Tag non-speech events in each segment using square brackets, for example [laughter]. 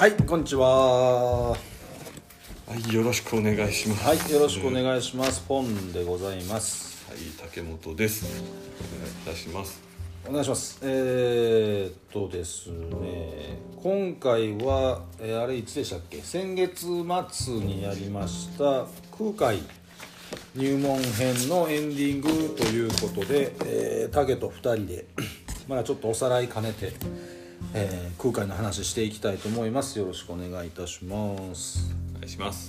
はいこんにちははい、よろしくお願いします。はいよろしくお願いしますポンでございますはい、竹本です。お願いいたします。お願いしますえー、っとですね今回は、えーあれいつでしたっけ？先月末にやりました空海入門編のエンディングということで、えー、竹と2人でまだちょっとおさらい兼ねて、えー空海の話していきたいと思いますよろしくお願いいたしますお願いします。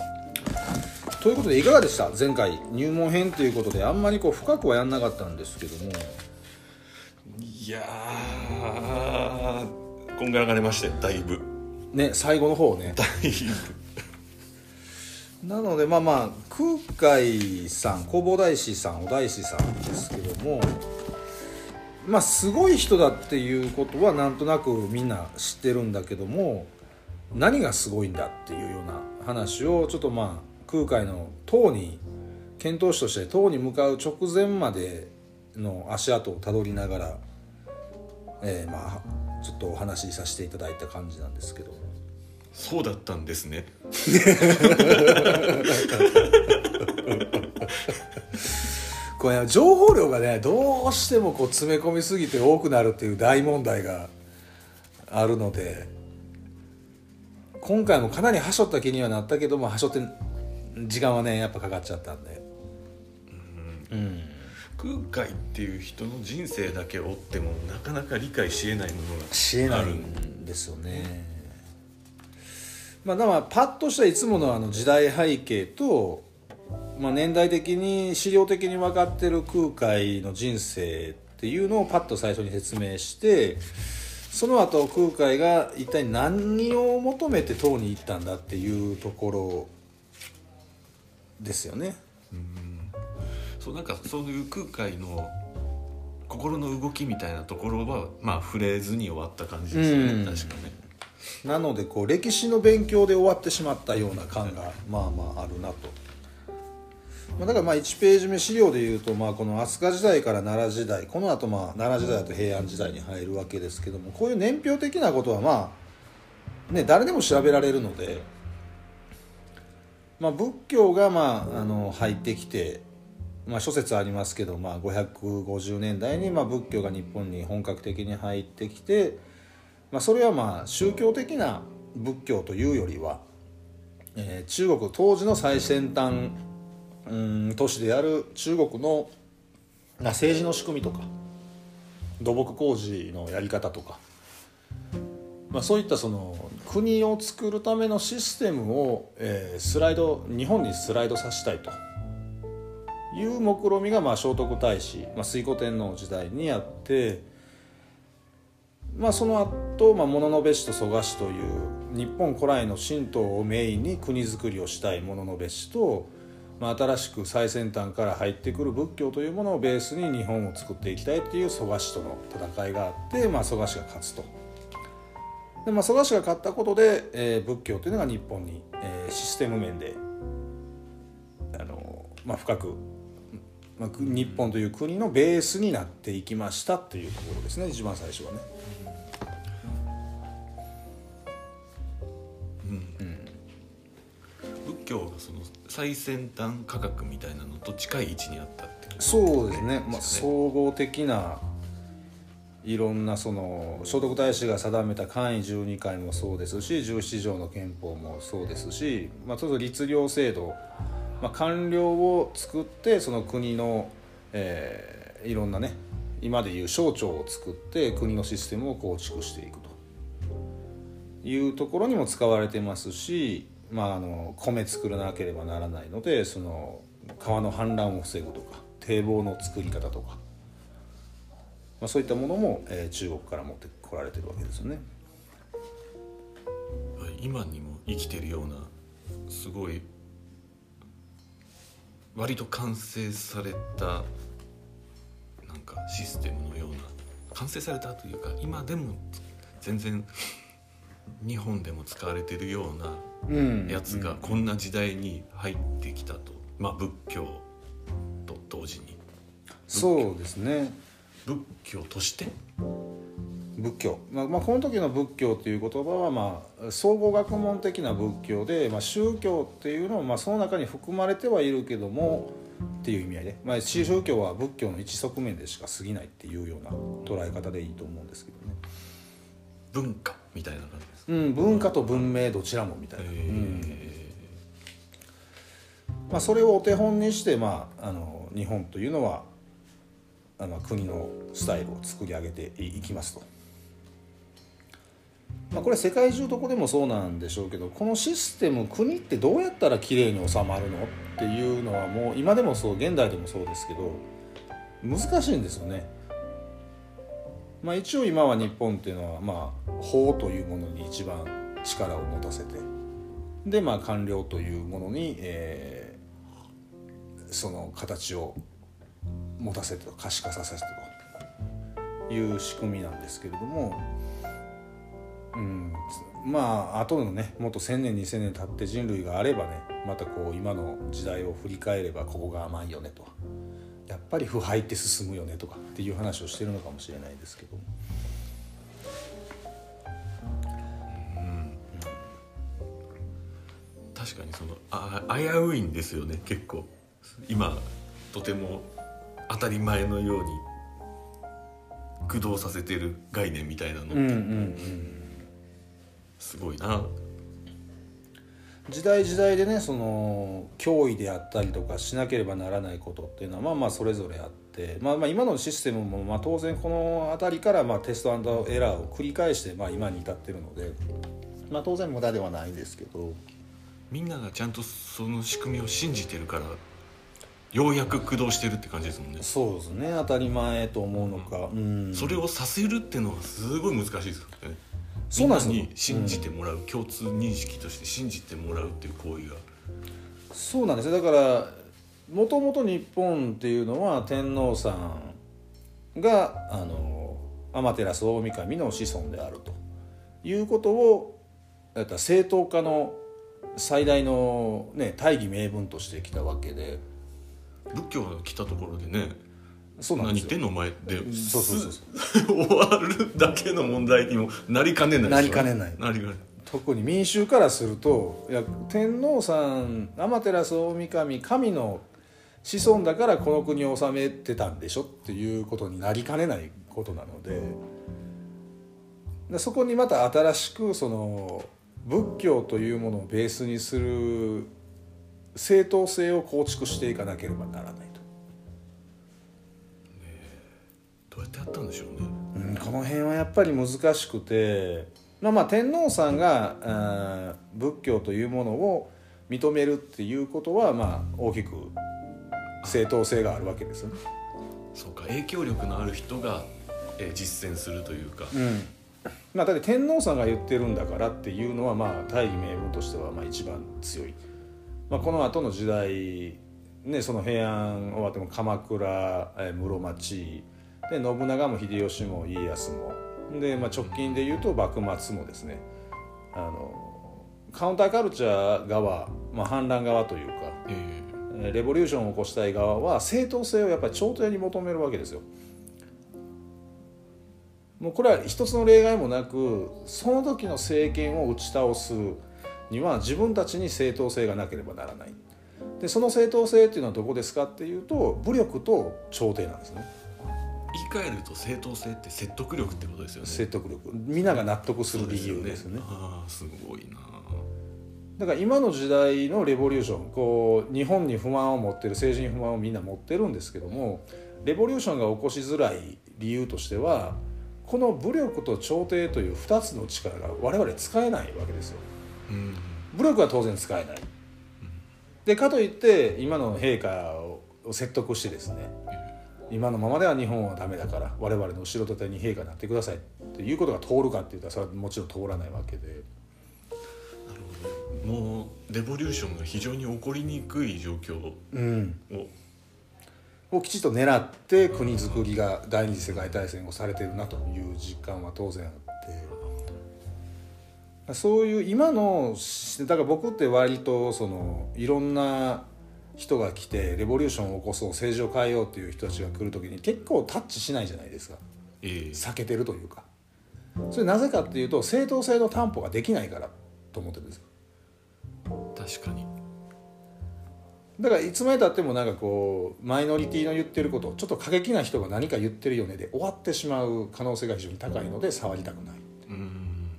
ということでいかがでした？前回入門編ということであんまりこう深くはやんなかったんですけどもいやー、こんがらがれましたよ、だいぶ。ね最後の方ね [laughs] だいぶ。なのでまあまあ空海さん弘法大師さんお大師さんですけどもまあすごい人だっていうことはなんとなくみんな知ってるんだけども何がすごいんだっていうような話をちょっとまあ空海の唐に遣唐使として唐に向かう直前までの足跡をたどりながら、えーまあちょっとお話しさせていただいた感じなんですけども。そうだったんですね。[laughs] これ情報量がねどうしてもこう詰め込みすぎて多くなるっていう大問題があるので今回もかなりはしょった気にはなったけどもはしょって時間はねやっぱかかっちゃったんで。うん。空海っていう人の人生だけ追ってもなかなか理解しえないものがしえないあるんですよね。まあだからパッとしたいつものあの時代背景と、まあ、年代的に資料的に分かってる空海の人生っていうのをパッと最初に説明してその後空海が一体何を求めて唐に行ったんだっていうところですよね。そうなんかそういう空海の心の動きみたいなところはまあ触れずに終わった感じですね、うん確かねなのでこう歴史の勉強で終わってしまったような感がまあまああるなと。まあ、だからまあ1ページ目資料でいうとまあこの飛鳥時代から奈良時代この後まあ奈良時代と平安時代に入るわけですけどもこういう年表的なことはまあね誰でも調べられるので、まあ、仏教がまああの入ってきて、まあ、諸説ありますけど、まあ、550年代にまあ仏教が日本に本格的に入ってきて、まあ、それはまあ宗教的な仏教というよりは、えー中国当時の最先端うん都市である中国のまあ政治の仕組みとか土木工事のやり方とか、まあ、そういったその国を作るためのシステムを、えースライド日本にスライドさせたいと。いう目論みがまあ聖徳太子、まあ、推古天皇時代にあって、まあ、その後、まあ物部氏と蘇我氏という日本古来の神道をメインに国づくりをしたい物部氏と、まあ、新しく最先端から入ってくる仏教というものをベースに日本を作っていきたいっていう蘇我氏との戦いがあって、まあ、蘇我氏が勝つと。でまあ、蘇我氏が勝ったことで、えー仏教というのが日本に、えーシステム面であの、まあ、深く、まあ、日本という国のベースになっていきましたというところですね一番最初はね。仏教がその最先端科学みたいなのと近い位置にあったってこと？そうですね、まあ、総合的ないろんなその聖徳太子が定めた簡易12回もそうですし十七条の憲法もそうですし、まあ、ちょっと律令制度、まあ、官僚を作ってその国の、えーいろんなね今でいう省庁を作って国のシステムを構築していくというところにも使われてますし、まあ、あの米作らなければならないのでその川の氾濫を防ぐとか堤防の作り方とか、まあ、そういったものも、えー中国から持ってこられてるわけですよね。今にも生きてるようなすごい割と完成されたなんかシステムのような完成されたというか今でも全然日本でも使われてるようなうん。やつがこんな時代に入ってきたと、まあ仏教と同時に。そうですね。仏教として？仏教、まあまあ、この時の仏教という言葉は、まあ、総合学問的な仏教で、まあ、宗教っていうのは、まあ、その中に含まれてはいるけどもっていう意味合いで、まあ、宗教は仏教の一側面でしか過ぎないっていうような捉え方でいいと思うんですけどね。文化みたいな感じですか、うん、文化と文明どちらもみたいな、へうんえまあ、それをお手本にして、まあ、あの日本というのはあの国のスタイルを作り上げていきますと。まあ、これ世界中どこでもそうなんでしょうけどこのシステム国ってどうやったらきれいに収まるのっていうのはもう今でもそう現代でもそうですけど難しいんですよね。まあ、一応今は日本っていうのはまあ法というものに一番力を持たせてでまあ官僚というものに、えーその形を持たせてと可視化させてという仕組みなんですけれども、うん、まあ後のねもっと1,000年2,000年経って人類があればねまたこう今の時代を振り返ればここが甘いよねと。やっぱり腐敗って進むよねとかっていう話をしてるのかもしれないですけど。確かにそのあ危ういんですよね結構。今とても当たり前のように駆動させてる概念みたいなのって、うんうんうん。すごいな時代時代でねその脅威であったりとかしなければならないことっていうのはまあまあそれぞれあって、まあ、まあ今のシステムもまあ当然この辺りからまあテストエラーを繰り返してまあ今に至ってるので、まあ、当然無駄ではないですけど。みんながちゃんとその仕組みを信じてるからようやく駆動してるって感じですもんね、そうですね。当たり前と思うのか、うん、それをさせるっていうのはすごい難しいですよねみんなに信じてもらう、共通認識として信じてもらうっていう行為が。そうなんですよ。だからもともと日本っていうのは天皇さんがあの天照大神の子孫であるということをえっと正当化の最大の、ね、大義名分としてきたわけで。仏教が来たところでねそうなんです言ってんのお前。でそうそうそうそ終わるだけの問題にもなりかねないなりかねない。なりかねない。特に民衆からするといや天皇さん天照大神神の子孫だからこの国を治めてたんでしょっていうことになりかねないことなのででそこにまた新しくその仏教というものをベースにする正当性を構築していかなければならないどうやってやったんでしょうね。うん、この辺はやっぱり難しくて、まあ、まあ天皇さんが仏教というものを認めるっていうことはまあ大きく正当性があるわけですよ。ね。そうか影響力のある人が、えー実践するというか、うん。まあ、だって天皇さんが言ってるんだからっていうのはまあ大義名分としてはまあ一番強い、まあ、この後の時代、ね、その平安終わっても鎌倉、えー室町で信長も秀吉も家康も。で、まあ、直近で言うと幕末もですね。あのカウンターカルチャー側、まあ、反乱側というかええ。ーレボリューションを起こしたい側は正当性をやっぱり朝廷に求めるわけですよ。もうこれは一つの例外もなくその時の政権を打ち倒すには自分たちに正当性がなければならない。でその正当性っていうのはどこですかっていうと武力と朝廷なんですね言い換えると正当性って説得力ってことですよね。説得力。みんなが納得する理由ですよね。ああすごいな。だから今の時代のレボリューションこう日本に不満を持ってる政治に不満をみんな持ってるんですけどもレボリューションが起こしづらい理由としてはこの武力と朝廷という2つの力が我々使えないわけですよ。うん。武力は当然使えない。でかといって今の陛下を説得してですね今のままでは日本はダメだから我々の後ろ盾に陛下になってください。っていうことが通るかって言ったらそれはもちろん通らないわけで。もうレボリューションが非常に起こりにくい状況を、うん。をきちっと狙って国づくりが第二次世界大戦をされてるなという実感は当然あって。そういう今のだから僕って割とそのいろんな人が来てレボリューションを起こそう政治を変えようっていう人たちが来る時に結構タッチしないじゃないですか。ええ。避けてるというか。それなぜかっていうと正当性の担保ができないからと思ってるんですよ。確かに。だからいつまでたってもなんかこうマイノリティの言ってることちょっと過激な人が何か言ってるよねで終わってしまう可能性が非常に高いので触りたくない。うん。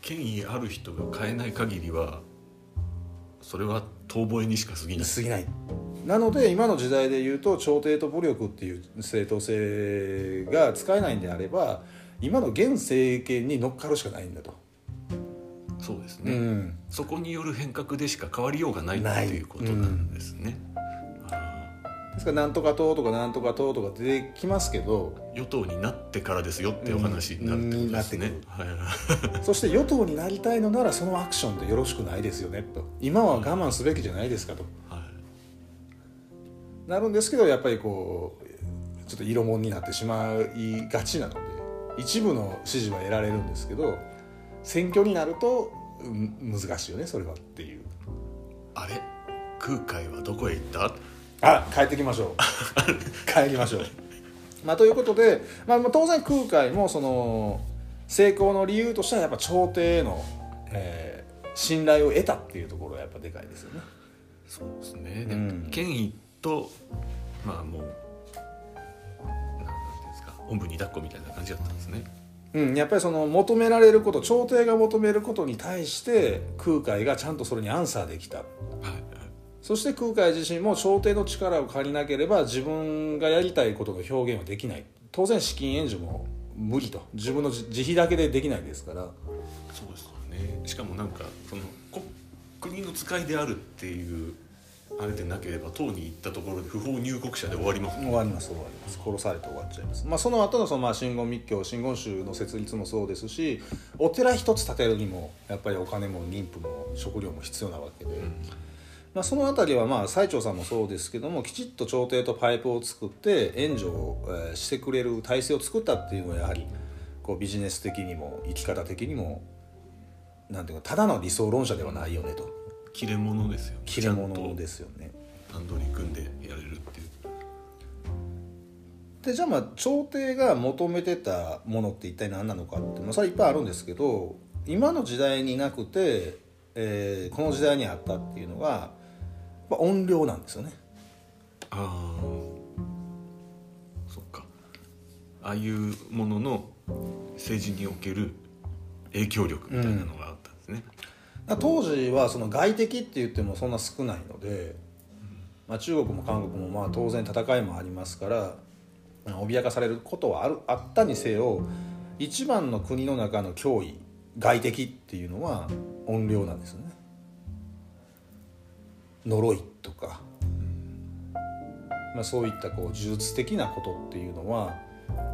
権威ある人が変えない限りはそれは遠吠えにしか過ぎない。過ぎない。なので今の時代で言うと朝廷と武力っていう正当性が使えないんであれば今の現政権に乗っかるしかないんだと、そうですね、うん、そこによる変革でしか変わりようがないっていうことなんですね、あですからなんとか党とかなんとか党とか出てきますけどー与党になってからですよってお話になるってことですね。そして与党になりたいのならそのアクションでよろしくないですよね。と今は我慢すべきじゃないですかと。はい。なるんですけどやっぱりこうちょっと色物になってしまいがちなので一部の支持は得られるんですけど選挙になるとうん難しいよねそれはっていう。あれ？空海はどこへ行った？あ帰ってきましょう。帰りましょう、まあ、ということで、まあ、まあ当然空海もその成功の理由としてはやっぱ朝廷への、えー信頼を得たっていうところがやっぱでかいですよね。そうですね、でうん。権威とまあもうなんですかおんぶに抱っこみたいな感じだったんですね。うん、やっぱりその求められること朝廷が求めることに対して空海がちゃんとそれにアンサーできた。はいそして空海自身も朝廷の力を借りなければ自分がやりたいことの表現はできない。当然資金援助も無理と。自分の自自費だけでできないですから。そうですよね。しかもなんかそのこ国の使いであるっていうあれでなければ党に行ったところで不法入国者で終わりますもん終わります終わります。殺されて終わっちゃいます、まあ、その後のそのまあ真言密教真言宗の設立もそうですしお寺一つ建てるにもやっぱりお金も妊婦も食料も必要なわけで、まあ、その辺りはまあ最澄さんもそうですけどもきちっと朝廷とパイプを作って援助をえーしてくれる体制を作ったっていうのはやはりこうビジネス的にも生き方的にもなんていうかただの理想論者ではないよねと。切れ者ですよね。切れ者ですよね。段取り組んでやれるっていう。でじゃあまあ朝廷が求めてたものって一体何なのかって、まあ、それはいっぱいあるんですけど今の時代になくて、えーこの時代にあったっていうのが、まあ、音量なんですよね。ああそっかああいうものの政治における影響力みたいなのがあったんですね、だから当時はその外敵って言ってもそんな少ないので、まあ、中国も韓国もまあ当然戦いもありますからまあ脅かされることはあるあったにせよ一番の国の中の脅威外敵っていうのは音量なんです。呪いとか、まあ、そういったこう呪術的なことっていうのは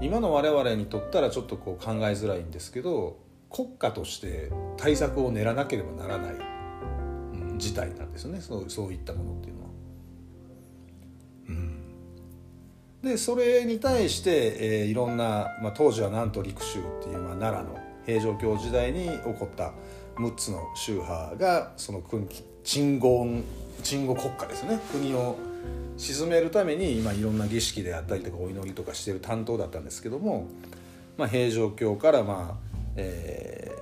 今の我々にとったらちょっとこう考えづらいんですけど国家として対策を練らなければならないうん事態なんですよね。そうそういったものっていうのは。でそれに対して、えーいろんな、まあ、当時は南都陸州っていう、まあ、奈良の平城京時代に起こった6つの宗派がその国鎮護鎮護国家ですね国を鎮めるために今いろんな儀式であったりとかお祈りとかしてる担当だったんですけども、まあ、平城京から、まあえ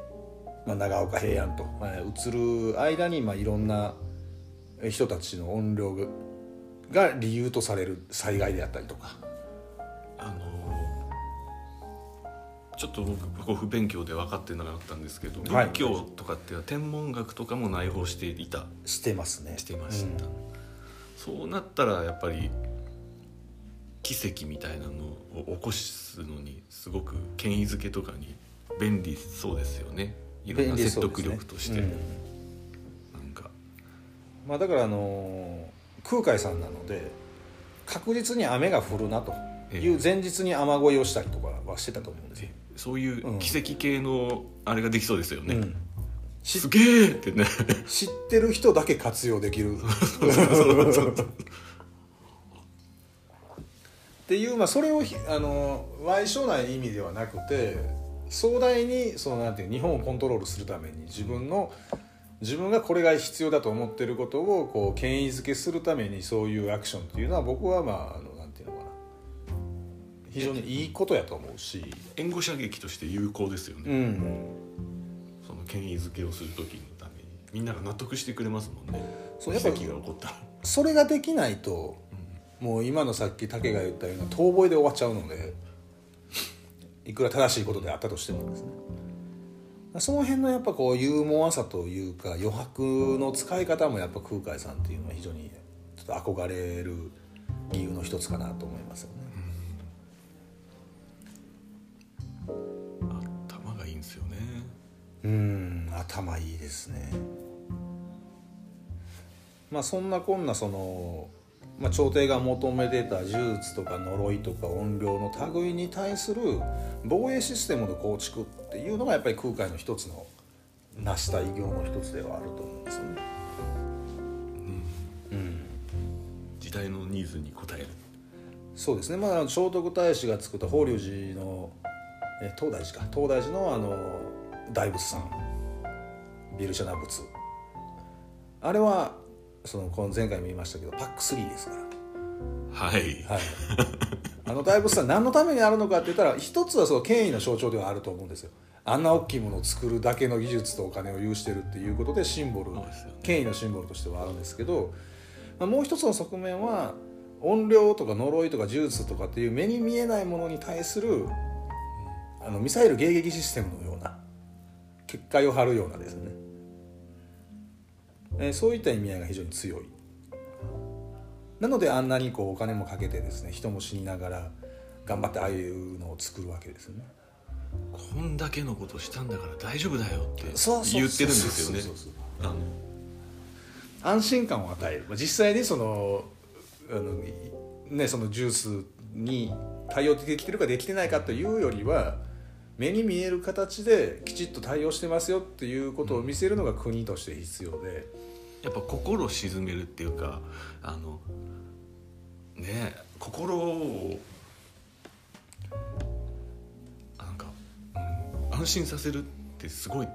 ーまあ、長岡平安と、まあ、移る間に、まあ、いろんな人たちの怨霊がが理由とされる災害であったりとか。ちょっと僕不勉強で分かってなかったんですけど、はい。仏教とかっては天文学とかも内包していた。してますね。してました、そうなったらやっぱり奇跡みたいなのを起こすのにすごく権威づけとかに便利そうですよね。いろんな説得力として、うん。なんか。まあ、だからあのー空海さんなので確実に雨が降るなという前日に雨乞いをしたりとかはしてたと思うんですよ、そういう奇跡系のあれができそうですよね、うん。しすげえってね。知ってる人だけ活用できる。っていう、まあ、それをひあの賠償ない意味ではなくて壮大にそのなんていう日本をコントロールするために自分の自分がこれが必要だと思ってることをこう権威づけするためにそういうアクションっていうのは僕はまああの非常にいいことやと思うし、援護射撃として有効ですよね、うん、その権威づけをする時のために。みんなが納得してくれますもんね。そうやっぱ奇跡が起こったら、それができないともう今のさっき竹が言ったような遠吠えで終わっちゃうのでいくら正しいことであったとしてもですね。その辺のやっぱこうユーモアさというか余白の使い方もやっぱ空海さんっていうのは非常にちょっと憧れる理由の一つかなと思いますよね。うん頭いいですね。まあそんなこんなその、まあ、朝廷が求めてた呪術とか呪いとか怨霊の類に対する防衛システムの構築っていうのがやっぱり空海の一つの成した偉業の一つではあると思うんですよね。うん。時代のニーズに応える。そうですね、まあ、聖徳太子が作った法隆寺のえ東大寺か。東大寺のあの大仏さんビルシャナ仏。あれはそのこの前回も言いましたけどパック3ですから。はい、はい、あの大仏さん何のためにあるのかって言ったら一つはその権威の象徴ではあると思うんですよ。あんな大きいものを作るだけの技術とお金を有してるっていうことでシンボル、ね。権威のシンボルとしてはあるんですけど、まあ、もう一つの側面は怨霊とか呪いとか呪術とかっていう目に見えないものに対するあのミサイル迎撃システムのような結界を張るようなですね、えーそういった意味合いが非常に強い。なのであんなにこうお金もかけてですね人も死にながら頑張ってああいうのを作るわけですよね。こんだけのことしたんだから大丈夫だよって言ってるんですよね。安心感を与える。まあ実際にそのあの、ね、そのジュースに対応できてるかできてないかというよりは目に見える形できちっと対応してますよっていうことを見せるのが国として必要で、やっぱ心を鎮めるっていうかあのねえ心をなんか、うん、安心させるってすごい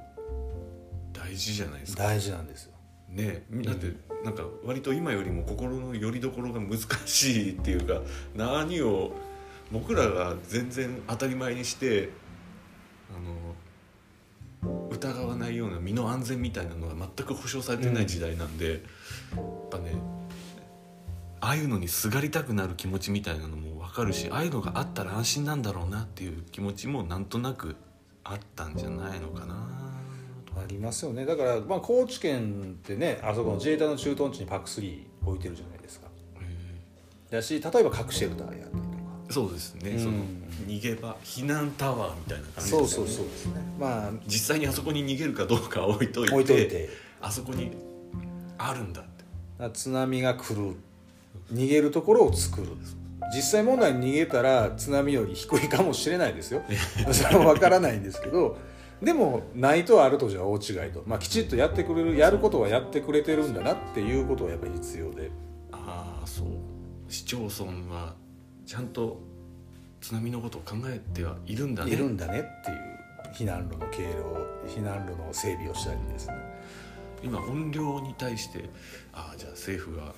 大事じゃないですか。大事なんですよ。ねえだってなんか割と今よりも心の拠り所が難しいっていうか何を僕らが全然当たり前にしてあの疑わないような身の安全みたいなのが全く保証されてない時代なんで、やっぱねああいうのにすがりたくなる気持ちみたいなのも分かるしああいうのがあったら安心なんだろうなっていう気持ちもなんとなくあったんじゃないのかな。とありますよね。だから、まあ、高知県ってねあそこの自衛隊の駐屯地にパック3置いてるじゃないですか。だし例えば核シェルターやっそうですね、うん。その逃げ場避難タワーみたいな感じそうですよね。そうそうですね。まあ。実際にあそこに逃げるかどうかは置いといて置いといて。あそこにあるんだって。津波が来る逃げるところを作る。実際問題に逃げたら津波より低いかもしれないですよ。[laughs] それは分からないんですけどでもないとあるとじゃ大違いと、まあ、きちっとやってくれるやることはやってくれてるんだなっていうことはやっぱり必要で。ああそう。市町村はちゃんと津波のことを考えてはいるんだね。いるんだねっていう避難路の経路避難路の整備をしたりですね。今怨霊に対してああじゃあ政府が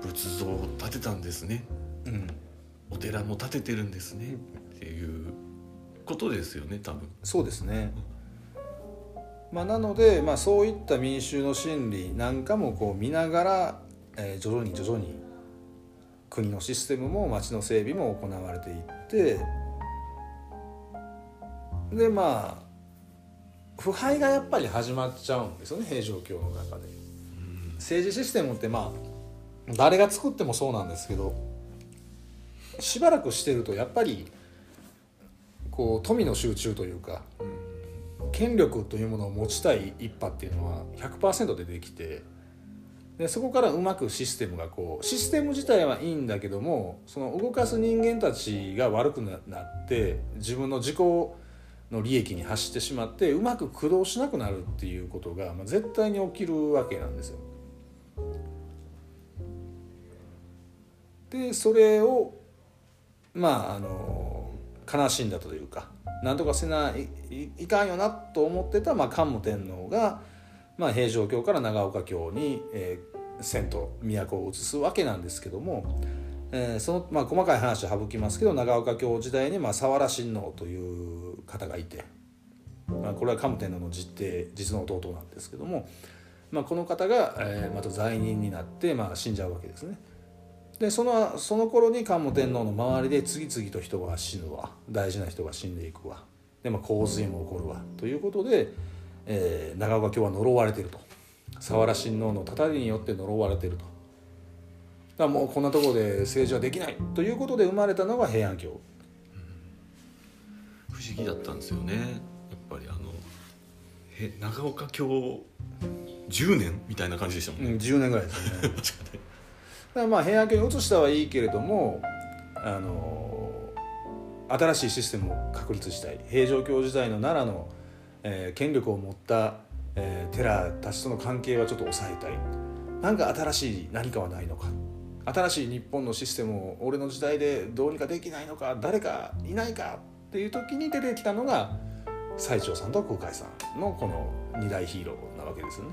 仏像を建てたんですね。うん。お寺も建ててるんですね。っていうことですよね多分。そうですね。まあ、なので、まあ、そういった民衆の心理なんかもこう見ながら、えー徐々に徐々に国のシステムも町の整備も行われていってでまあ腐敗がやっぱり始まっちゃうんですよね平城京の中で。政治システムってまあ誰が作ってもそうなんですけどしばらくしてるとやっぱりこう富の集中というか権力というものを持ちたい一派っていうのは100%出てきてでそこからうまくシステムがこうシステム自体はいいんだけどもその動かす人間たちが悪くなって自分の自己の利益に走ってしまってうまく駆動しなくなるっていうことが、まあ、絶対に起きるわけなんですよ。でそれをまああの悲しんだというかなんとかせないいかんよなと思ってた、まあ、桓武天皇が、まあ、平城京から長岡京に、えー、遷都都を移すわけなんですけどもえーその、まあ、細かい話省きますけど長岡京時代に、まあ、佐原親王という方がいて、まあ、これは桓武天皇の実弟実の弟なんですけども、まあ、この方が、えーまた罪人になって、まあ、死んじゃうわけですね。でそのその頃に桓武天皇の周りで次々と人が死ぬわ。大事な人が死んでいくわ。で、まあ、洪水も起こるわ。ということで、えー長岡京は呪われてると。佐原親王のたたりによって呪われてると。だからもうこんなところで政治はできないということで生まれたのが平安京。不思議だったんですよね。やっぱりあのへ長岡京10年みたいな感じでしたもんね、うん、10年ぐらいですね。[laughs] 確かに。らまあ平安京に移したはいいけれどもあの新しいシステムを確立したい。平城京時代の奈良の、えー権力を持った、えー寺たちとの関係はちょっと抑えたい。なんか新しい何かはないのか。新しい日本のシステムを俺の時代でどうにかできないのか誰かいないかっていう時に出てきたのが最澄さんと空海さんのこの二大ヒーローなわけですよね。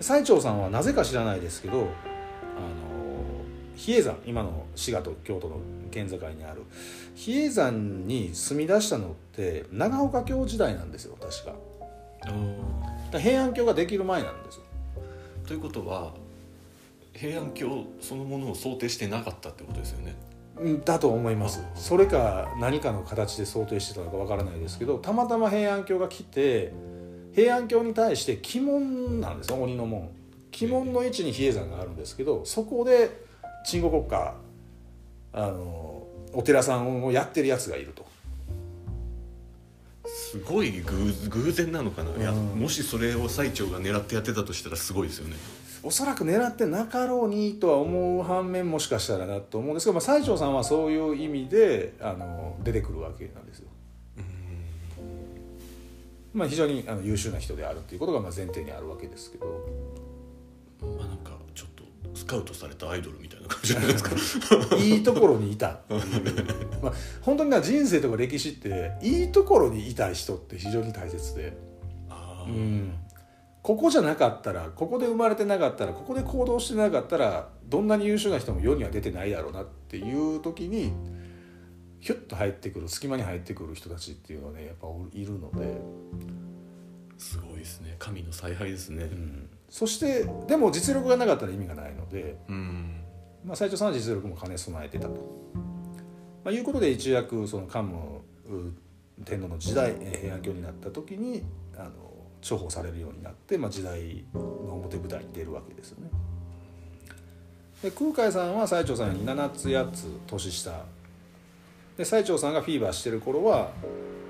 最澄さんはなぜか知らないですけどあの比叡山今の滋賀と京都の県境にある比叡山に住み出したのって長岡京時代なんですよ確か。だ平安京ができる前なんですよ。ということは平安京そのものを想定してなかったってことですよね。うんだと思います。あそれか何かの形で想定してたのかわからないですけどたまたま平安京が来て平安京に対して鬼門なんですよ鬼の門。鬼門の位置に比叡山があるんですけどそこで鎮護国家あのお寺さんをやってるやつがいると。すごい偶偶然なのかな、いやうんもしそれを最澄が狙ってやってたとしたらすごいですよね。おそらく狙ってなかろうにとは思う反面もしかしたらなと思うんですけど、まあ、西条さんはそういう意味であの出てくるわけなんですよ。まあ、非常にあの優秀な人であるということがまあ前提にあるわけですけど。まあなんかカウトされたアイドルみたいな感じじゃないですか。[laughs] いいところにいたっていう、まあ、本当にな人生とか歴史っていいところにいたい人って非常に大切で、うん、ここじゃなかったらここで生まれてなかったらここで行動してなかったらどんなに優秀な人も世には出てないだろうなっていう時にヒュッと入ってくる隙間に入ってくる人たちっていうのはねやっぱいるので、すごいですね。神の采配ですね。うんそしてでも実力がなかったら意味がないので、うん。まあ、斉藤さんは実力も兼ね備えてたと、まあ、いうことで一躍その桓武天皇の時代えー平安京になった時にあの重宝されるようになって、まあ、時代の表舞台に出るわけですよね。で空海さんは最澄さんより7つ8つ年下。で最澄さんがフィーバーしてる頃は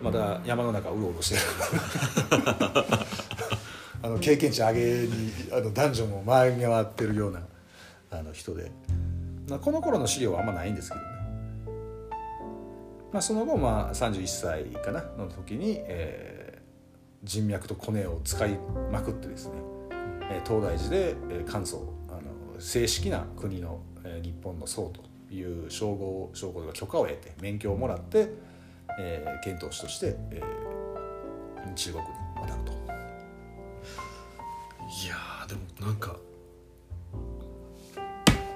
まだ山の中うろうろしてる [laughs] あの経験値上げにあの男女も回り回ってるようなあの人で、まあ、この頃の資料はあんまないんですけどね、まあ、その後、まあ、31歳かなの時に、えー人脈とコネを使いまくってですね、えー東大寺で、えー関祖あの正式な国の、えー日本の僧という称号称号が許可を得て免許をもらって、えー遣唐使として、えー中国に渡ると。なんか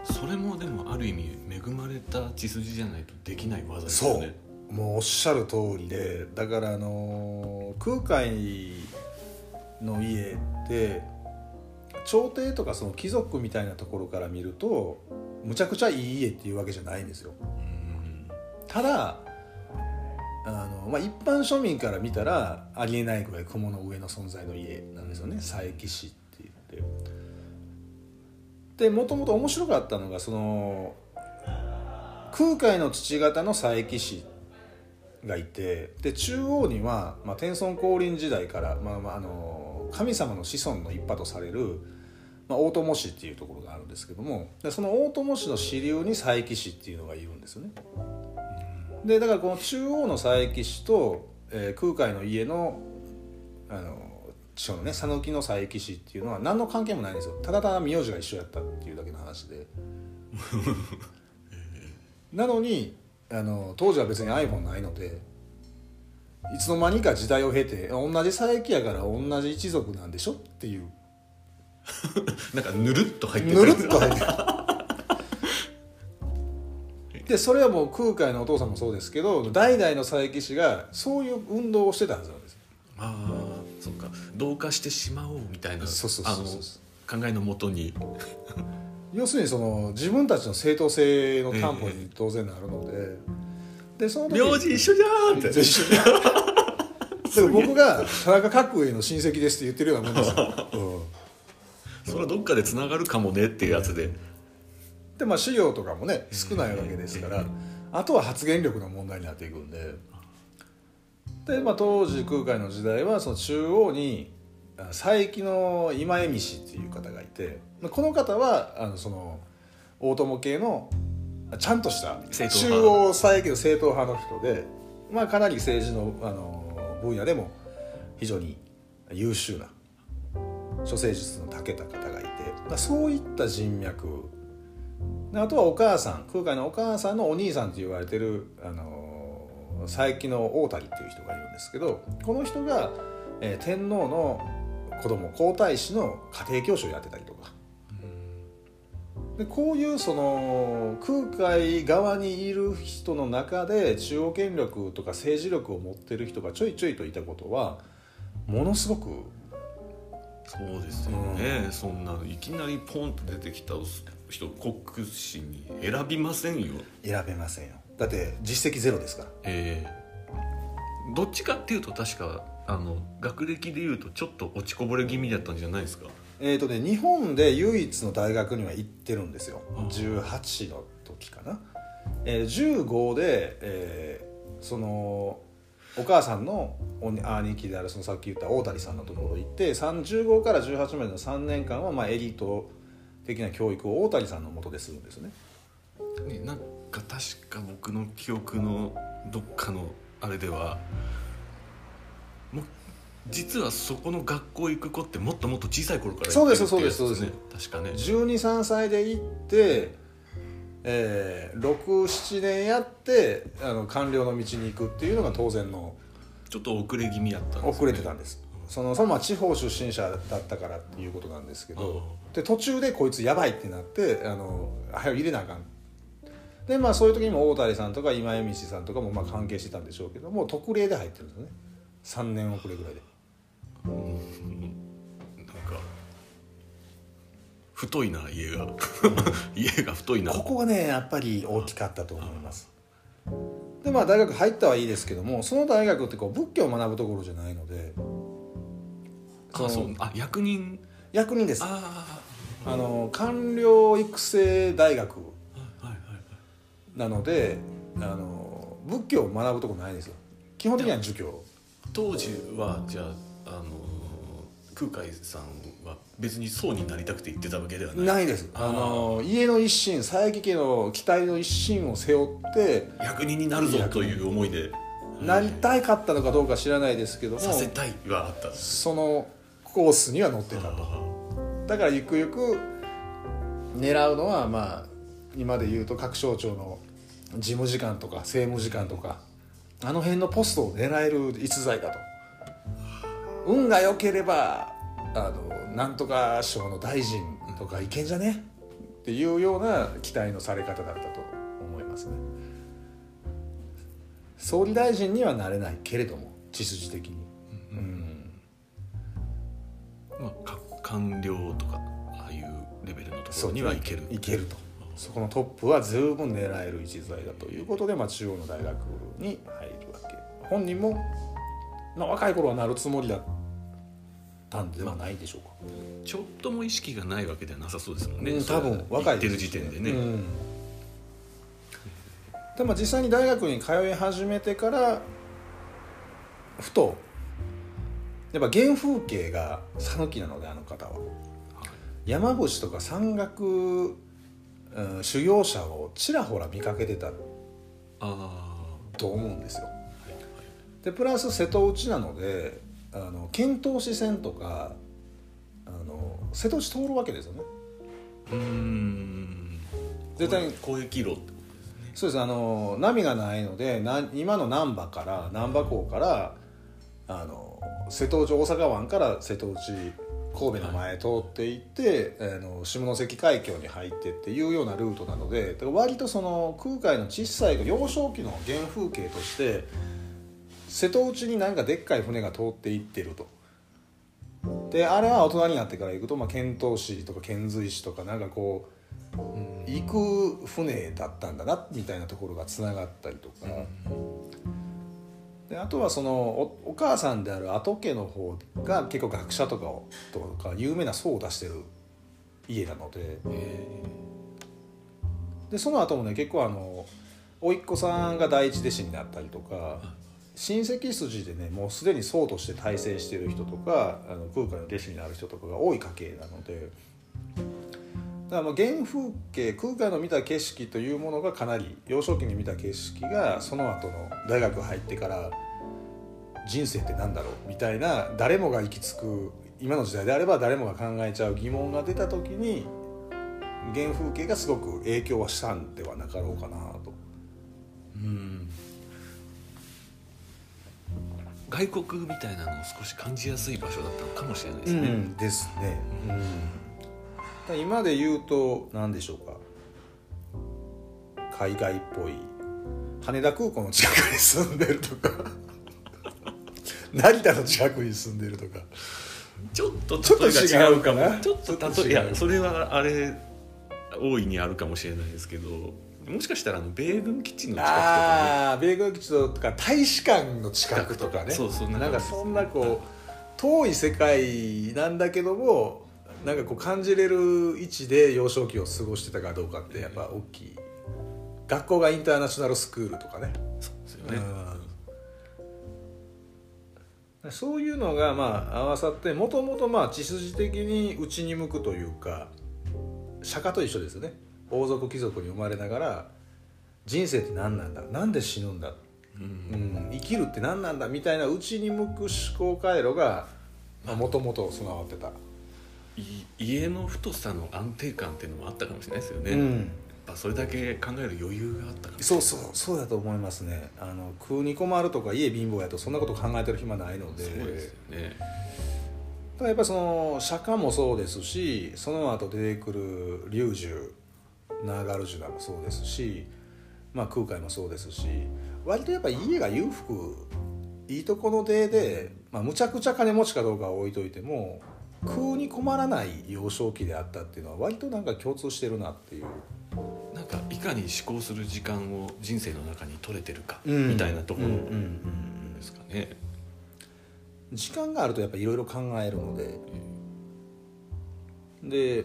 それもでもある意味恵まれた血筋じゃないとできない技ですよね。もうおっしゃる通りでだからあの空海の家って朝廷とかその貴族みたいなところから見るとむちゃくちゃいい家っていうわけじゃないんですよ。うん。ただあの、まあ、一般庶民から見たらありえないぐらい雲の上の存在の家なんですよね。佐伯市ってでもともと面白かったのがその空海の父方の佐伯市がいてで中央には、まあ、天孫降臨時代から、まあまあ、あの神様の子孫の一派とされる、まあ、大友氏っていうところがあるんですけどもでその大友氏の支流に佐伯氏っていうのがいるんですよね。でだからこの中央の佐伯氏と、えー空海の家のあの地方のね讃岐の佐伯氏っていうのは何の関係もないんですよ。ただただ名字が一緒やったっていうだけの話で。[laughs] なのにあの当時は別に iPhone ないのでいつの間にか時代を経て同じ佐伯やから同じ一族なんでしょっていう。[laughs] なんかぬるっと入ってぬるっと入ってでそれはもう空海のお父さんもそうですけど代々の佐伯氏がそういう運動をしてたはずなんですよ。ああそっか同化してしまおうみたいなそうそうそうそう。あの考えのもとに。要するにその自分たちの正当性の担保に当然なるので、でその時名字一緒じゃんって。一緒だから僕が田中角栄の親戚ですって言ってるようなもんですよ、[laughs] うん。それはどっかでつながるかもねっていうやつで。でまあ資料とかもね少ないわけですから、あとは発言力の問題になっていくんでで、まあ、当時空海の時代はその中央にあ佐伯の今江道っていう方がいてまあこの方はあのその大友系のあちゃんとした中派。央佐伯の正統派の人で、まあ、かなり政治のあの分野でも非常に優秀な処世術の長けた方がいてまあそういった人脈。であとはお母さん空海のお母さんのお兄さんと言われてるあの佐伯の大谷っていう人がいるんですけどこの人が、えー天皇の子供皇太子の家庭教師をやってたりとか。でこういうその空海側にいる人の中で中央権力とか政治力を持ってる人がちょいちょいといたことはものすごくそうですよね、そんないきなりポンと出てきた人国士に選びませんよ。選べませんよだって実績ゼロですから。ええ。どっちかっていうと確かあの学歴でいうとちょっと落ちこぼれ気味だったんじゃないですか？えーとね、日本で唯一の大学には行ってるんですよ。あ。あ18の時かな、えー15で、えーそのお母さんのおに兄貴であるそのさっき言った大谷さんのところ行って3 15から18までの3年間はまあエリート的な教育を大谷さんのもとでするんですね。ね、なんか確か僕の記憶のどっかのあれではもう実はそこの学校行く子ってもっともっと小さい頃からそうです行ってるってやつそうね確かね。123歳で行って、えー、67年やってあの官僚の道に行くっていうのが当然のちょっと遅れ気味やったんです、ね、遅れてたんです。そのそのまあ地方出身者だったからっていうことなんですけど。で途中でこいつやばいってなってあの早く入れなあかんでまあそういう時にも大谷さんとか今江道さんとかもまあ関係してたんでしょうけども特例で入ってるんですよね。3年遅れぐらいで。なんか太いな家が。[laughs] 家が太いな。ここがねやっぱり大きかったと思います。でまあ大学入ったはいいですけどもその大学ってこう仏教を学ぶところじゃないのであそうあ役人？役人です。ああの官僚育成大学なのであの仏教を学ぶとこないんですよ。基本的には儒教。当時はじゃああの空海さんは別に僧になりたくて行ってたわけではない。ないです。あの家の一心佐伯家の期待の一心を背負って役人になるぞという思いで。なりたいかったのかどうか知らないですけどもさせたいはあったそのコースには乗ってたと。あだからゆくゆく狙うのはまあ今で言うと各省庁の事務次官とか政務次官とかあの辺のポストを狙える逸材だと。運が良ければあのなんとか省の大臣とかいけんじゃね？っていうような期待のされ方だったと思いますね。総理大臣にはなれないけれども血筋的に、うん。まあか官僚とかああいうレベルのところにはいける。いけるとそこのトップは十分狙える一材だということで、まあ、中央の大学に入るわけ。本人も、まあ、若い頃はなるつもりだったんではないでしょうか、ちょっとも意識がないわけではなさそうですもんね、うん多分若いてる時点でね、うん。でも実際に大学に通い始めてからふとやっぱ原風景が讃岐なのであの方は。山伏とか山岳、うん修行者をちらほら見かけてたあと思うんですよ。でプラス瀬戸内なのであの遣唐使船とかあの瀬戸内通るわけですよね。うーん。絶対に。交易路ってことですね。そうです。あの波がないのでな今の難波から難波港からあの瀬戸内大阪湾から瀬戸内神戸の前通っていってあの下関海峡に入ってっていうようなルートなので割とその空海の小さい幼少期の原風景として瀬戸内になんかでっかい船が通っていってると。であれは大人になってから行くと、まあ、遣唐使とか遣隋使とかなんかこう、うん行く船だったんだなみたいなところがつながったりとか。であとはそのおお母さんである跡家の方が結構学者とかをとか有名な層を出してる家なので。えでその後もね結構あの甥っ子さんが第一弟子になったりとか親戚筋でねもうすでに僧として大成してる人とかあの空海の弟子になる人とかが多い家系なので。だからまあ原風景空海の見た景色というものがかなり幼少期に見た景色がその後の大学入ってから人生って何だろう？みたいな誰もが行き着く今の時代であれば誰もが考えちゃう疑問が出た時に原風景がすごく影響はしたんではなかろうかなと。うん。外国みたいなのを少し感じやすい場所だったのかもしれないですね、うん、ですね。うん、今で言うと何でしょうか？海外っぽい。羽田空港の近くに住んでるとか成田の近くに住んでるとか。ちょっとちょっと例えが違う。かなちょっと例えいやそれはあれ大いにあるかもしれないですけどもしかしたらあの米軍基地の近くとかね。ああ米軍基地とか大使館の近くとかね。そうそうなんかそんなこう遠い世界なんだけどもなんかこう感じれる位置で幼少期を過ごしてたかどうかってやっぱ大きい。学校がインターナショナルスクールとかね。そうですよね、うんそういうのがまあ合わさってもともとまあ血筋的に内に向くというか釈迦と一緒ですよね。王族貴族に生まれながら人生って何なんだ？なんで死ぬんだ、うん。うん、生きるって何なんだ？みたいな内に向く思考回路がもともと備わってた、い家の太さの安定感っていうのもあったかもしれないですよね、うん、ぱそれだけ考える余裕があったかもしれないそうそうそうだと思いますね。あの食うに困るとか家貧乏やとそんなこと考えてる暇ないので。そうですよね。ただやっぱりその釈迦もそうですしその後出てくる龍樹ナーガルジュナもそうですし、まあ、空海もそうですし割とやっぱ家が裕福いいとこの出で、まあ、むちゃくちゃ金持ちかどうかは置いといても食うに困らない幼少期であったっていうのは割となんか共通してるなっていうなんかいかに思考する時間を人生の中に取れてるかうん。みたいなところですかね、時間があるとやっぱいろいろ考えるので。で、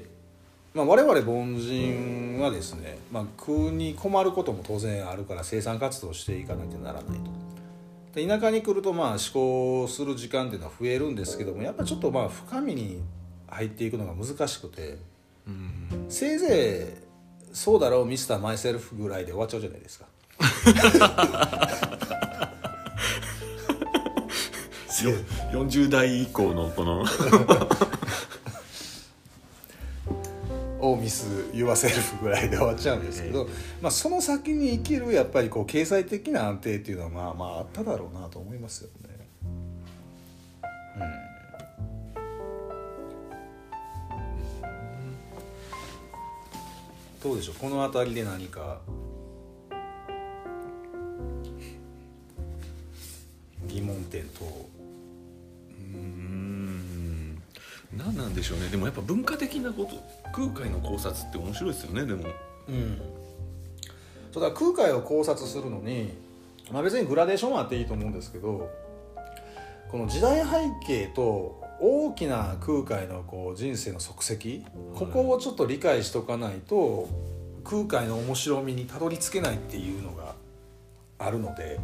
まあ、我々凡人はですね、まあ、食うに困ることも当然あるから生産活動をしていかなきゃならないと。で田舎に来るとまあ思考する時間っていうのは増えるんですけどもやっぱちょっとまあ深みに入っていくのが難しくて。うん。せいぜい「そうだろうミスターマイセルフ」ぐらいで終わっちゃうじゃないですか。よ40代以降のこのをミス言わせるぐらいで終わっちゃうんですけど、まあ、その先に生きるやっぱりこう経済的な安定っていうのはまあまああっただろうなと思いますよね。うん、どうでしょう？この辺りで何か？疑問点等。うん。何なんでしょうね。でもやっぱ文化的なこと空海の考察って面白いですよねでも。うん、そうだ空海を考察するのに、まあ、別にグラデーションはあっていいと思うんですけどこの時代背景と大きな空海のこう人生の足跡ここをちょっと理解しとかないと空海の面白みにたどり着けないっていうのがあるので。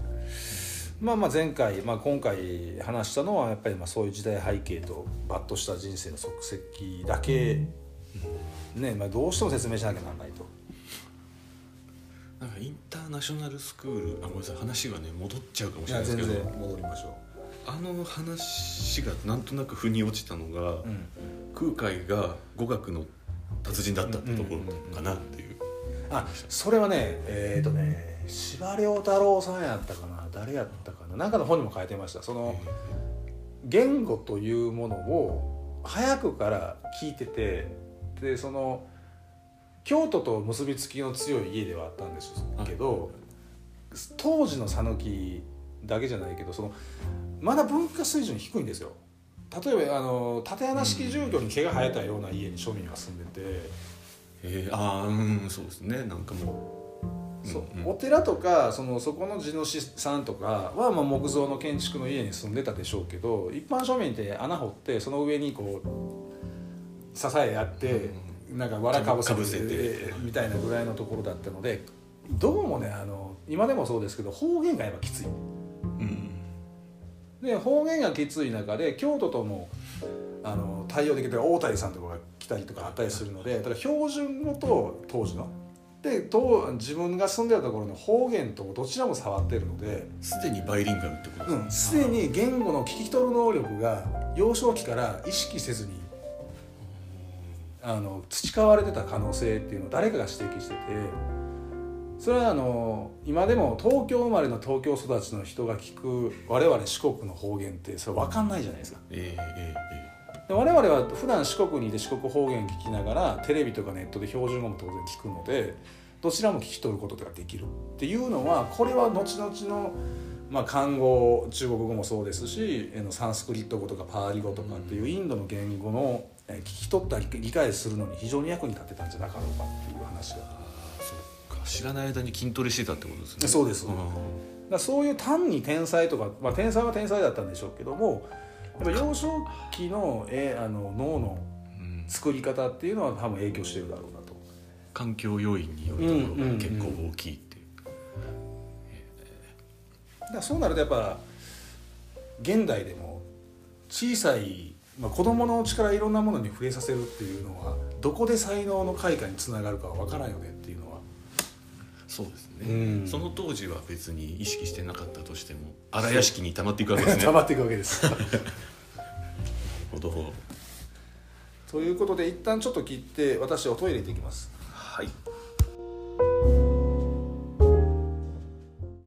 まあまあ前回、まあ、今回話したのはやっぱりまあそういう時代背景とバッとした人生の足跡だけ、ねまあ、どうしても説明しなきゃならないと。なんかインターナショナルスクールあごめんなさい話がね戻っちゃうかもしいれないですけど戻りましょあの話がなんとなく腑に落ちたのが、空海が語学の達人だったってところかなっていう、あそれはねえっ、とね司馬遼太郎さんやったかな誰やったかななんかの本にも書いてました。その言語というものを早くから聞いててでその京都と結びつきの強い家ではあったんですけど、当時の讃岐だけじゃないけどそのまだ文化水準低いんですよ。例えばあの縦穴式住居に毛が生えたような家に庶民が住んでて、えー、ああうんそうですね。なんかもう。そう。うんうん。お寺とかそのそこの地主さんとかはまあ木造の建築の家に住んでたでしょうけど一般庶民って穴掘ってその上にこう支えあって、なんかわらかぶせてかぶせて。みたいなぐらいのところだったのでどうもねあの今でもそうですけど方言がやっぱきつい。うんで方言がきつい中で京都ともあの対応できて大谷さんとかが来たりとかあったりするのでだから標準語と当時ので当自分が住んでたところの方言とどちらも触ってるのですでにバイリンガルってことうんですすでに言語の聞き取る能力が幼少期から意識せずにあの培われてた可能性っていうのを誰かが指摘しててそれはあの今でも東京生まれの東京育ちの人が聞く我々四国の方言ってそれ分かんないじゃないですか。えー、えで我々は普段四国にいて四国方言聞きながらテレビとかネットで標準語も当然聞くのでどちらも聞き取ることができるっていうのはこれは後々の、まあ、漢語中国語もそうですしサンスクリット語とかパーリ語とかっていうインドの言語のえ聞き取ったり理解するのに非常に役に立ってたんじゃなかろうかっていう話が。知らない間に筋トレしてたってことですね。そうです。ん。だからそういう単に天才とか、まあ、天才は天才だったんでしょうけどもやっぱ幼少期のえあの脳のうん。作り方っていうのは多分影響してるだろうなと。環境要因によるところが結構大きいっていう、だからそうなるとやっぱ現代でも小さい、まあ、子供のうちからいろんなものに触れさせるっていうのはどこで才能の開花につながるかは分からんよねそうですね、うん。その当時は別に意識してなかったとしても荒屋敷に溜まっていくわけですね。[laughs] 溜まっていくわけです。[laughs] ほど。ということで一旦ちょっと切って私おトイレ行ってきます。